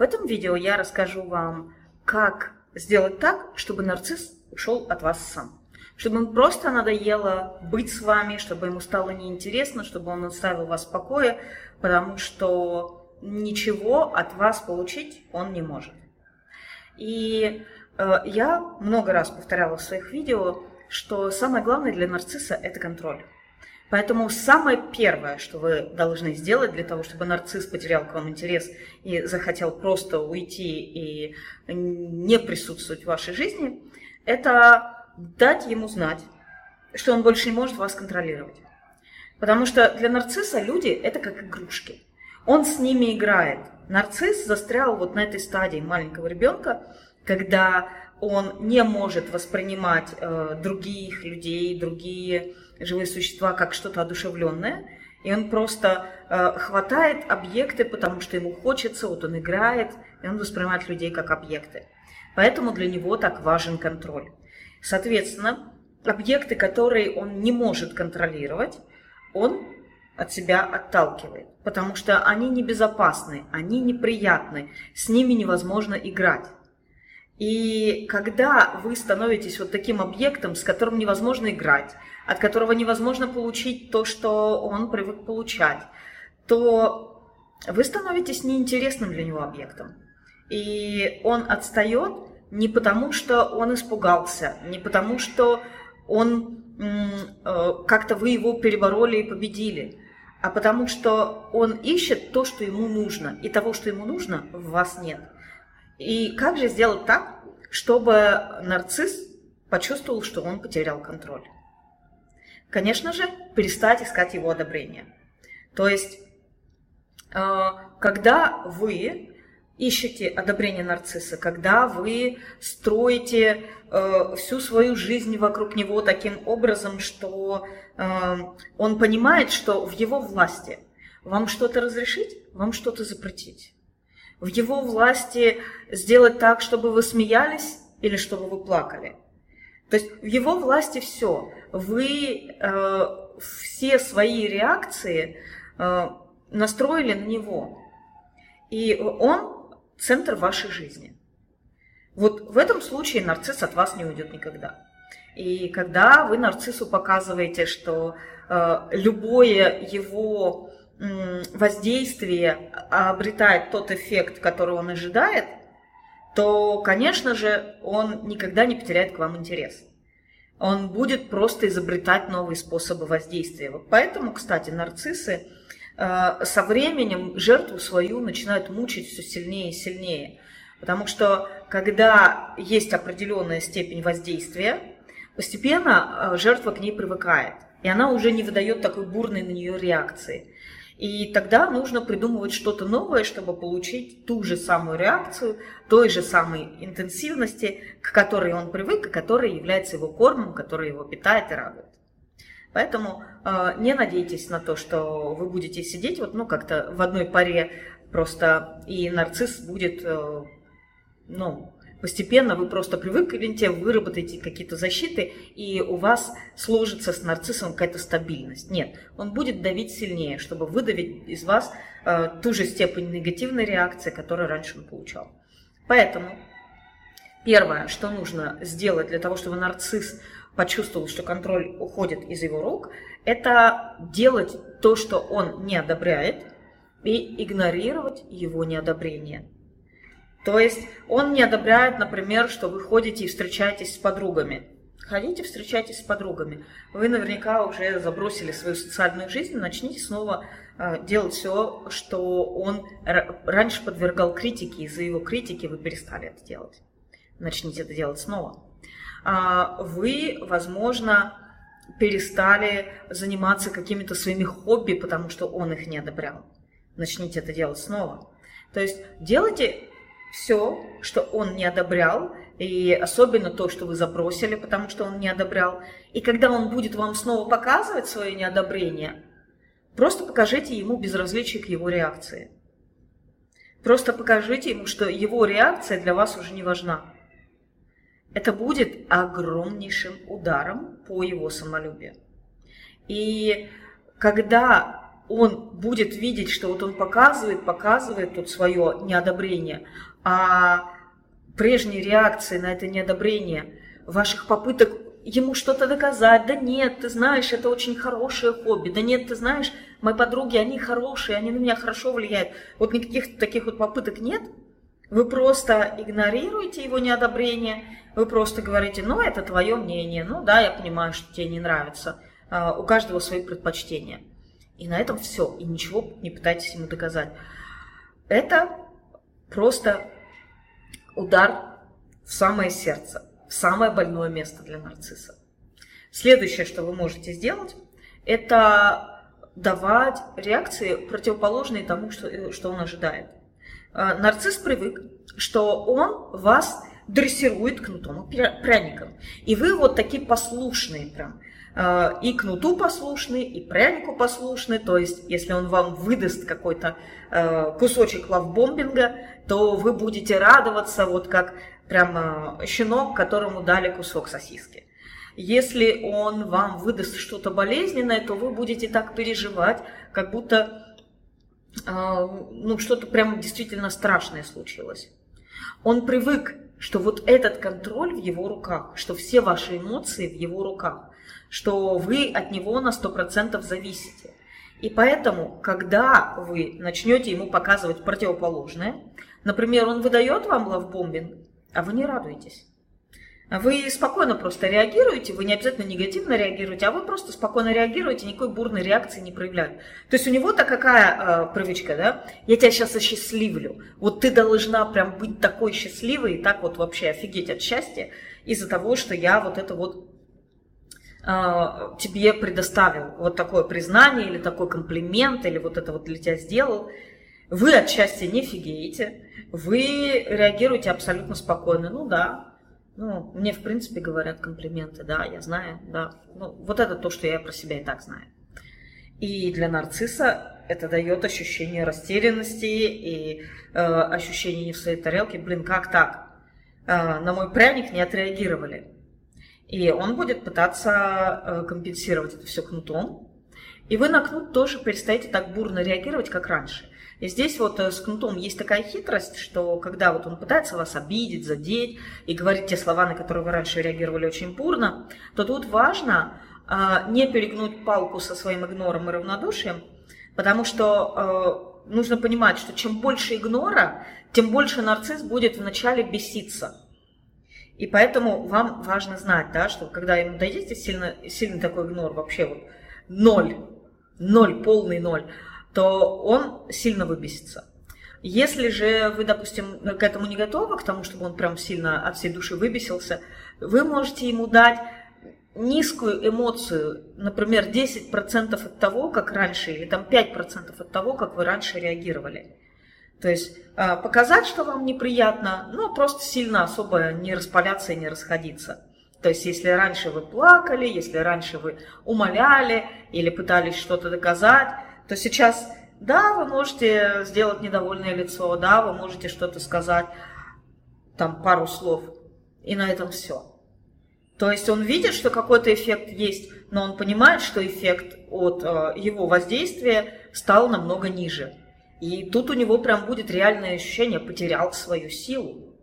В этом видео я расскажу вам, как сделать так, чтобы нарцисс ушел от вас сам. Чтобы ему просто надоело быть с вами, чтобы ему стало неинтересно, чтобы он оставил вас в покое, потому что ничего от вас получить он не может. И э, я много раз повторяла в своих видео, что самое главное для нарцисса – это контроль. Поэтому самое первое, что вы должны сделать для того, чтобы нарцисс потерял к вам интерес и захотел просто уйти и не присутствовать в вашей жизни, это дать ему знать, что он больше не может вас контролировать. Потому что для нарцисса люди – это как игрушки. Он с ними играет. Нарцисс застрял вот на этой стадии маленького ребенка, когда он не может воспринимать э, других людей, другие живые существа как что-то одушевленное, и он просто э, хватает объекты, потому что ему хочется, вот он играет, и он воспринимает людей как объекты. Поэтому для него так важен контроль. Соответственно, объекты, которые он не может контролировать, он от себя отталкивает, потому что они небезопасны, они неприятны, с ними невозможно играть. И когда вы становитесь вот таким объектом, с которым невозможно играть, от которого невозможно получить то, что он привык получать, то вы становитесь неинтересным для него объектом. И он отстает не потому, что он испугался, не потому, что он э, как-то вы его перебороли и победили, а потому что он ищет то, что ему нужно, и того, что ему нужно, в вас нет. И как же сделать так, чтобы нарцисс почувствовал, что он потерял контроль? Конечно же, перестать искать его одобрение. То есть, э, когда вы ищете одобрение нарцисса, когда вы строите э, всю свою жизнь вокруг него таким образом, что э, он понимает, что в его власти вам что-то разрешить, вам что-то запретить в его власти сделать так, чтобы вы смеялись или чтобы вы плакали. То есть в его власти все. Вы э, все свои реакции э, настроили на него. И он центр вашей жизни. Вот в этом случае нарцисс от вас не уйдет никогда. И когда вы нарциссу показываете, что э, любое его воздействие обретает тот эффект, который он ожидает, то, конечно же, он никогда не потеряет к вам интерес. Он будет просто изобретать новые способы воздействия. Вот поэтому, кстати, нарциссы э, со временем жертву свою начинают мучить все сильнее и сильнее. Потому что когда есть определенная степень воздействия, постепенно э, жертва к ней привыкает. И она уже не выдает такой бурной на нее реакции. И тогда нужно придумывать что-то новое, чтобы получить ту же самую реакцию, той же самой интенсивности, к которой он привык, и которая является его кормом, который его питает и радует. Поэтому э, не надейтесь на то, что вы будете сидеть вот, ну, как-то в одной паре просто, и нарцисс будет, э, ну, Постепенно вы просто привыкнете, выработаете какие-то защиты, и у вас сложится с нарциссом какая-то стабильность. Нет, он будет давить сильнее, чтобы выдавить из вас э, ту же степень негативной реакции, которую раньше он получал. Поэтому первое, что нужно сделать для того, чтобы нарцисс почувствовал, что контроль уходит из его рук, это делать то, что он не одобряет, и игнорировать его неодобрение. То есть он не одобряет, например, что вы ходите и встречаетесь с подругами. Ходите, встречайтесь с подругами. Вы наверняка уже забросили свою социальную жизнь, начните снова э, делать все, что он раньше подвергал критике, из-за его критики вы перестали это делать. Начните это делать снова. А, вы, возможно, перестали заниматься какими-то своими хобби, потому что он их не одобрял. Начните это делать снова. То есть делайте все, что он не одобрял, и особенно то, что вы забросили, потому что он не одобрял. И когда он будет вам снова показывать свое неодобрение, просто покажите ему безразличие к его реакции. Просто покажите ему, что его реакция для вас уже не важна. Это будет огромнейшим ударом по его самолюбию. И когда он будет видеть, что вот он показывает, показывает тут свое неодобрение, а прежние реакции на это неодобрение, ваших попыток ему что-то доказать, да нет, ты знаешь, это очень хорошее хобби, да нет, ты знаешь, мои подруги, они хорошие, они на меня хорошо влияют. Вот никаких таких вот попыток нет, вы просто игнорируете его неодобрение, вы просто говорите, ну, это твое мнение, ну да, я понимаю, что тебе не нравится, а, у каждого свои предпочтения. И на этом все, и ничего не пытайтесь ему доказать. Это просто удар в самое сердце, в самое больное место для нарцисса. Следующее, что вы можете сделать, это давать реакции, противоположные тому, что, что он ожидает. А, нарцисс привык, что он вас дрессирует кнутом и пряником. И вы вот такие послушные прям. А, и кнуту послушны, и прянику послушны. То есть, если он вам выдаст какой-то а, кусочек лавбомбинга, то вы будете радоваться, вот как прямо щенок, которому дали кусок сосиски. Если он вам выдаст что-то болезненное, то вы будете так переживать, как будто а, ну, что-то прям действительно страшное случилось. Он привык, что вот этот контроль в его руках, что все ваши эмоции в его руках, что вы от него на 100% зависите. И поэтому, когда вы начнете ему показывать противоположное, например, он выдает вам лавбомбинг, а вы не радуетесь. Вы спокойно просто реагируете, вы не обязательно негативно реагируете, а вы просто спокойно реагируете, никакой бурной реакции не проявляете. То есть у него-то какая э, привычка, да? Я тебя сейчас осчастливлю. Вот ты должна прям быть такой счастливой и так вот вообще офигеть от счастья из-за того, что я вот это вот тебе предоставил. Вот такое признание или такой комплимент, или вот это вот для тебя сделал. Вы от счастья не фигеете, вы реагируете абсолютно спокойно. Ну да, ну, мне, в принципе, говорят комплименты, да, я знаю, да. Ну, вот это то, что я про себя и так знаю. И для нарцисса это дает ощущение растерянности и э, ощущение не в своей тарелке. Блин, как так? Э, на мой пряник не отреагировали. И он будет пытаться э, компенсировать это все кнутом. И вы на кнут тоже перестаете так бурно реагировать, как раньше. И здесь вот э, с кнутом есть такая хитрость, что когда вот он пытается вас обидеть, задеть и говорить те слова, на которые вы раньше реагировали очень бурно, то тут важно э, не перегнуть палку со своим игнором и равнодушием, потому что нужно понимать, что чем больше игнора, тем больше нарцисс будет вначале беситься. И поэтому вам важно знать, да, что когда ему дадите сильно, сильный такой игнор, вообще вот ноль, ноль, полный ноль, то он сильно выбесится. Если же вы, допустим, к этому не готовы, к тому, чтобы он прям сильно от всей души выбесился, вы можете ему дать низкую эмоцию, например, 10% от того, как раньше, или там 5% от того, как вы раньше реагировали. То есть а, показать, что вам неприятно, но просто сильно особо не распаляться и не расходиться. То есть если раньше вы плакали, если раньше вы умоляли или пытались что-то доказать, то сейчас, да, вы можете сделать недовольное лицо, да, вы можете что-то сказать, там пару слов, и на этом все. То есть он видит, что какой-то эффект есть, но он понимает, что эффект от э, его воздействия стал намного ниже. И тут у него прям будет реальное ощущение, потерял свою силу.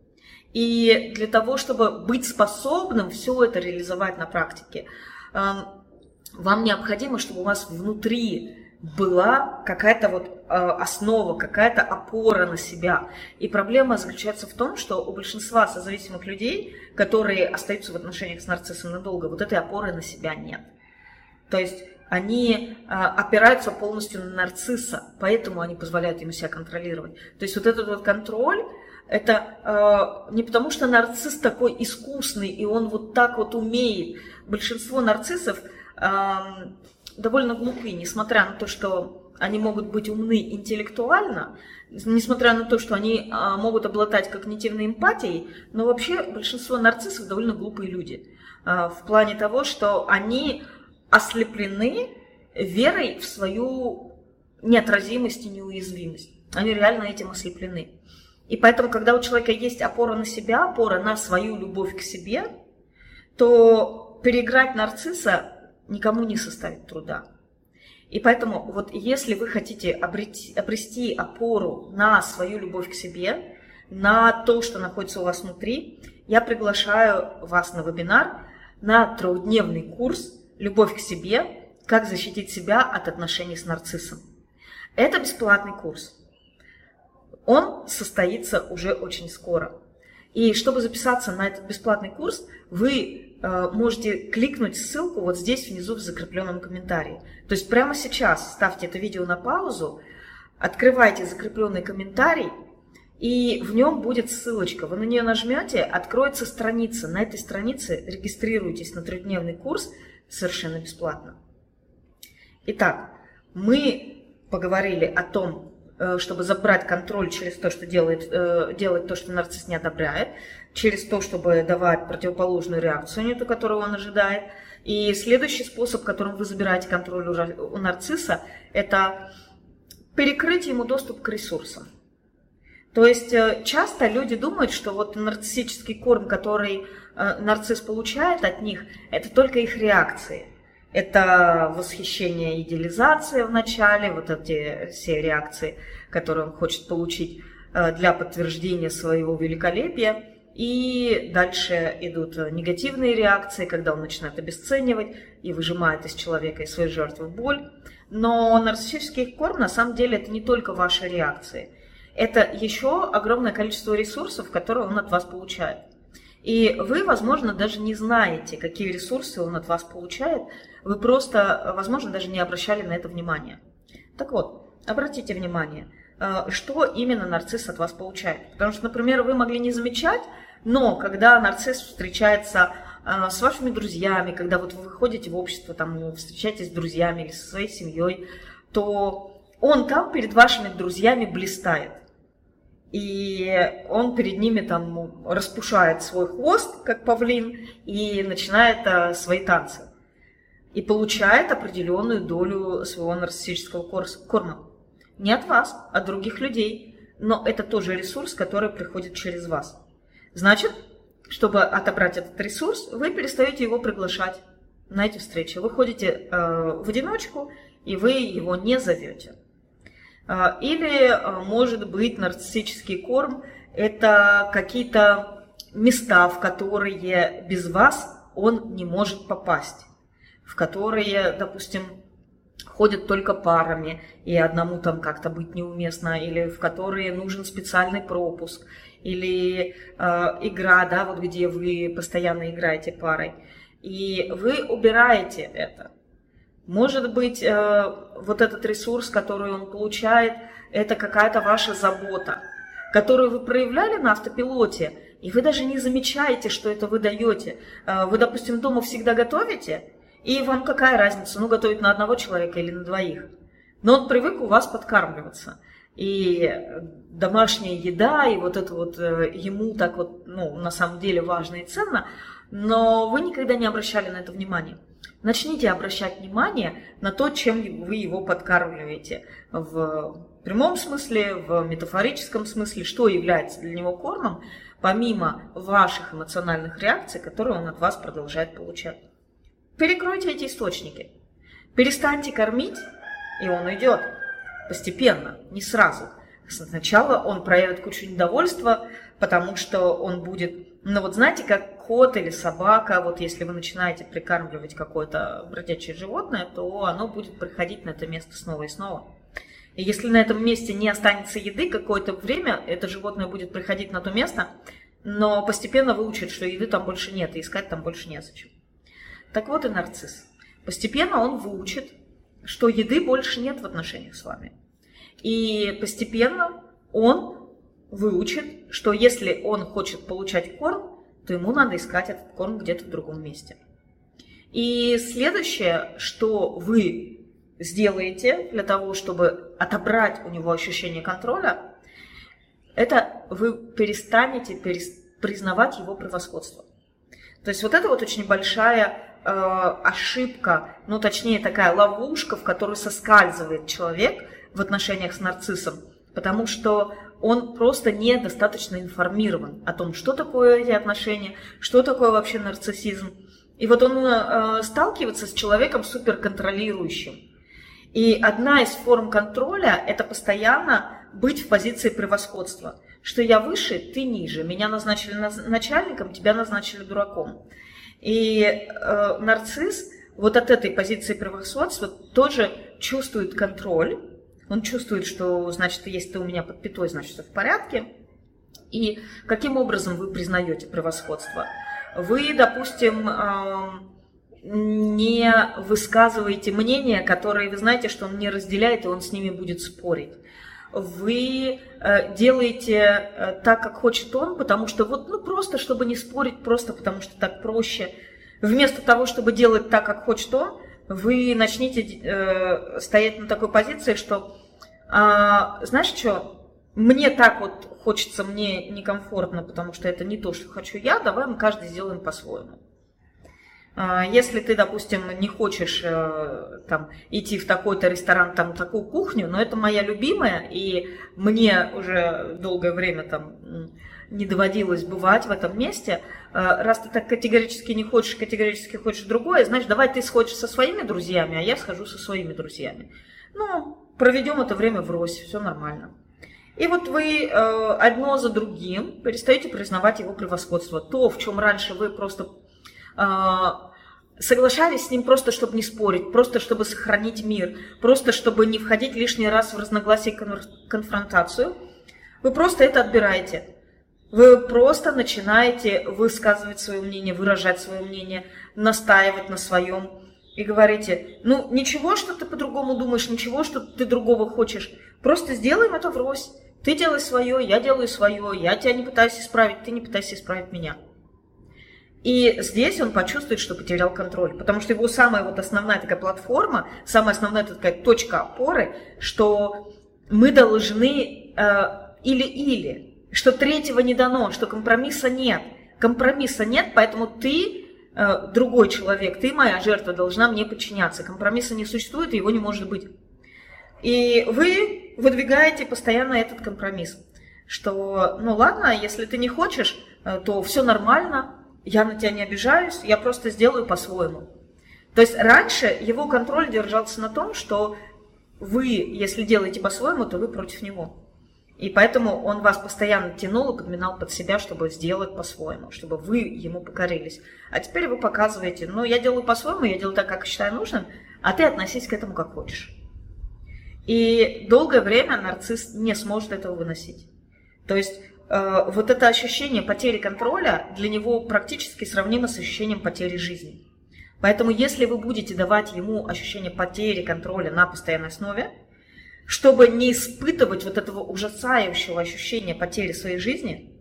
И для того, чтобы быть способным все это реализовать на практике, э, вам необходимо, чтобы у вас внутри была какая-то вот э, основа, какая-то опора на себя. И проблема заключается в том, что у большинства созависимых людей, которые остаются в отношениях с нарциссом надолго, вот этой опоры на себя нет. То есть они э, опираются полностью на нарцисса, поэтому они позволяют ему себя контролировать. То есть вот этот вот контроль, это э, не потому, что нарцисс такой искусный, и он вот так вот умеет. Большинство нарциссов довольно глупы, несмотря на то, что они могут быть умны интеллектуально, несмотря на то, что они а, могут обладать когнитивной эмпатией, но вообще большинство нарциссов довольно глупые люди. А, в плане того, что они ослеплены верой в свою неотразимость и неуязвимость. Они реально этим ослеплены. И поэтому, когда у человека есть опора на себя, опора на свою любовь к себе, то переиграть нарцисса никому не составит труда. И поэтому вот если вы хотите обрети, обрести опору на свою любовь к себе, на то, что находится у вас внутри, я приглашаю вас на вебинар, на трехдневный курс «Любовь к себе. Как защитить себя от отношений с нарциссом». Это бесплатный курс. Он состоится уже очень скоро. И чтобы записаться на этот бесплатный курс, вы э, можете кликнуть ссылку вот здесь внизу в закрепленном комментарии. То есть прямо сейчас ставьте это видео на паузу, открывайте закрепленный комментарий, и в нем будет ссылочка. Вы на нее нажмете, откроется страница. На этой странице регистрируйтесь на трехдневный курс совершенно бесплатно. Итак, мы поговорили о том, э, чтобы забрать контроль через то, что делает, э, делает то, что нарцисс не одобряет, через то, чтобы давать противоположную реакцию, не ту, которую он ожидает. И следующий способ, которым вы забираете контроль у нарцисса, это перекрыть ему доступ к ресурсам. То есть э, часто люди думают, что вот нарциссический корм, который э, нарцисс получает от них, это только их реакции. Это восхищение, идеализация в начале, вот эти все реакции, которые он хочет получить э, для подтверждения своего великолепия. И дальше идут негативные реакции, когда он начинает обесценивать и выжимает из человека, из своей жертвы боль. Но нарциссический корм на самом деле это не только ваши реакции – это еще огромное количество ресурсов, которые он от вас получает. И вы, возможно, даже не знаете, какие ресурсы он от вас получает. Вы просто, возможно, даже не обращали на это внимания. Так вот, обратите внимание, э, что именно нарцисс от вас получает. Потому что, например, вы могли не замечать, но когда нарцисс встречается э, с вашими друзьями, когда вот вы выходите в общество, там, встречаетесь с друзьями или со своей семьей, то он там перед вашими друзьями блистает и он перед ними там распушает свой хвост, как павлин, и начинает а, свои танцы. И получает определенную долю своего нарциссического корма. Не от вас, а от других людей. Но это тоже ресурс, который приходит через вас. Значит, чтобы отобрать этот ресурс, вы перестаете его приглашать на эти встречи. Вы ходите э, в одиночку, и вы его не зовете. А, или, а, может быть, нарциссический корм – это какие-то места, в которые без вас он не может попасть, в которые, допустим, ходят только парами, и одному там как-то быть неуместно, или в которые нужен специальный пропуск, или э, игра, да, вот где вы постоянно играете парой. И вы убираете это. Может быть, э, вот этот ресурс, который он получает, это какая-то ваша забота, которую вы проявляли на автопилоте, и вы даже не замечаете, что это вы даете. Э, вы, допустим, дома всегда готовите, и вам какая разница, ну, готовить на одного человека или на двоих. Но он привык у вас подкармливаться. И домашняя еда, и вот это вот э, ему так вот, ну, на самом деле важно и ценно, но вы никогда не обращали на это внимания. Начните обращать внимание на то, чем вы его подкармливаете. В прямом смысле, в метафорическом смысле, что является для него кормом, помимо ваших эмоциональных реакций, которые он от вас продолжает получать. Перекройте эти источники. Перестаньте кормить, и он уйдет. Постепенно, не сразу. Сначала он проявит кучу недовольства, потому что он будет, ну вот знаете, как кот или собака, вот если вы начинаете прикармливать какое-то бродячее животное, то оно будет приходить на это место снова и снова. И если на этом месте не останется еды, какое-то время это животное будет приходить на то место, но постепенно выучит, что еды там больше нет, и искать там больше незачем. Так вот и нарцисс. Постепенно он выучит, что еды больше нет в отношениях с вами. И постепенно он выучит, что если он хочет получать корм, то ему надо искать этот корм где-то в другом месте. И следующее, что вы сделаете для того, чтобы отобрать у него ощущение контроля, это вы перестанете перес... признавать его превосходство. То есть вот это вот очень большая э, ошибка, ну точнее такая ловушка, в которую соскальзывает человек – в отношениях с нарциссом, потому что он просто недостаточно информирован о том, что такое эти отношения, что такое вообще нарциссизм. И вот он э, сталкивается с человеком суперконтролирующим. И одна из форм контроля – это постоянно быть в позиции превосходства. Что я выше, ты ниже. Меня назначили начальником, тебя назначили дураком. И э, нарцисс вот от этой позиции превосходства тоже чувствует контроль. Он чувствует, что, значит, если ты у меня под пятой, значит, все в порядке. И каким образом вы признаете превосходство? Вы, допустим, не высказываете мнение, которое вы знаете, что он не разделяет, и он с ними будет спорить. Вы э, делаете э, так, как хочет он, потому что вот, ну, просто, чтобы не спорить, просто потому что так проще. Вместо того, чтобы делать так, как хочет он, вы начнете э, стоять на такой позиции, что, э, знаешь что, мне так вот хочется, мне некомфортно, потому что это не то, что хочу я, давай мы каждый сделаем по-своему. А, если ты, допустим, не хочешь э, там, идти в такой-то ресторан, там, такую кухню, но это моя любимая, и мне уже долгое время там не доводилось бывать в этом месте, э, раз ты так категорически не хочешь, категорически хочешь другое, значит, давай ты сходишь со своими друзьями, а я схожу со своими друзьями. Ну, проведем это время врозь, все нормально. И вот вы э, одно за другим перестаете признавать его превосходство. То, в чем раньше вы просто соглашались с ним просто, чтобы не спорить, просто чтобы сохранить мир, просто чтобы не входить лишний раз в разногласие и конфронтацию, вы просто это отбираете. Вы просто начинаете высказывать свое мнение, выражать свое мнение, настаивать на своем и говорите, ну ничего, что ты по-другому думаешь, ничего, что ты другого хочешь, просто сделаем это врозь. Ты делай свое, я делаю свое, я тебя не пытаюсь исправить, ты не пытайся исправить меня. И здесь он почувствует, что потерял контроль, потому что его самая вот основная такая платформа, самая основная такая точка опоры, что мы должны э, или-или, что третьего не дано, что компромисса нет. Компромисса нет, поэтому ты э, другой человек, ты моя жертва, должна мне подчиняться. Компромисса не существует, и его не может быть. И вы выдвигаете постоянно этот компромисс, что, ну ладно, если ты не хочешь, э, то все нормально, я на тебя не обижаюсь, я просто сделаю по-своему. То есть раньше его контроль держался на том, что вы, если делаете по-своему, то вы против него. И поэтому он вас постоянно тянул и подминал под себя, чтобы сделать по-своему, чтобы вы ему покорились. А теперь вы показываете, ну, я делаю по-своему, я делаю так, как считаю нужным, а ты относись к этому как хочешь. И долгое время нарцисс не сможет этого выносить. То есть вот это ощущение потери контроля для него практически сравнимо с ощущением потери жизни. Поэтому если вы будете давать ему ощущение потери контроля на постоянной основе, чтобы не испытывать вот этого ужасающего ощущения потери своей жизни,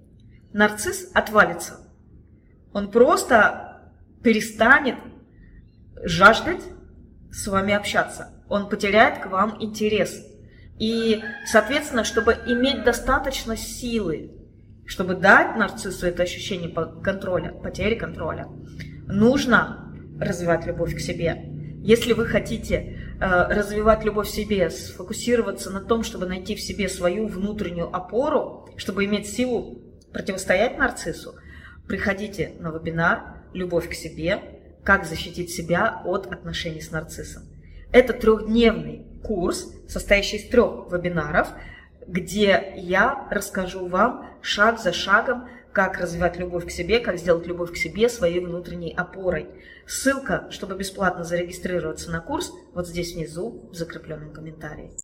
нарцисс отвалится. Он просто перестанет жаждать с вами общаться он потеряет к вам интерес. И, соответственно, чтобы иметь достаточно силы, чтобы дать нарциссу это ощущение контроля, потери контроля, нужно развивать любовь к себе. Если вы хотите э, развивать любовь к себе, сфокусироваться на том, чтобы найти в себе свою внутреннюю опору, чтобы иметь силу противостоять нарциссу, приходите на вебинар «Любовь к себе. Как защитить себя от отношений с нарциссом». Это трехдневный курс, состоящий из трех вебинаров, где я расскажу вам шаг за шагом, как развивать любовь к себе, как сделать любовь к себе своей внутренней опорой. Ссылка, чтобы бесплатно зарегистрироваться на курс, вот здесь внизу в закрепленном комментарии.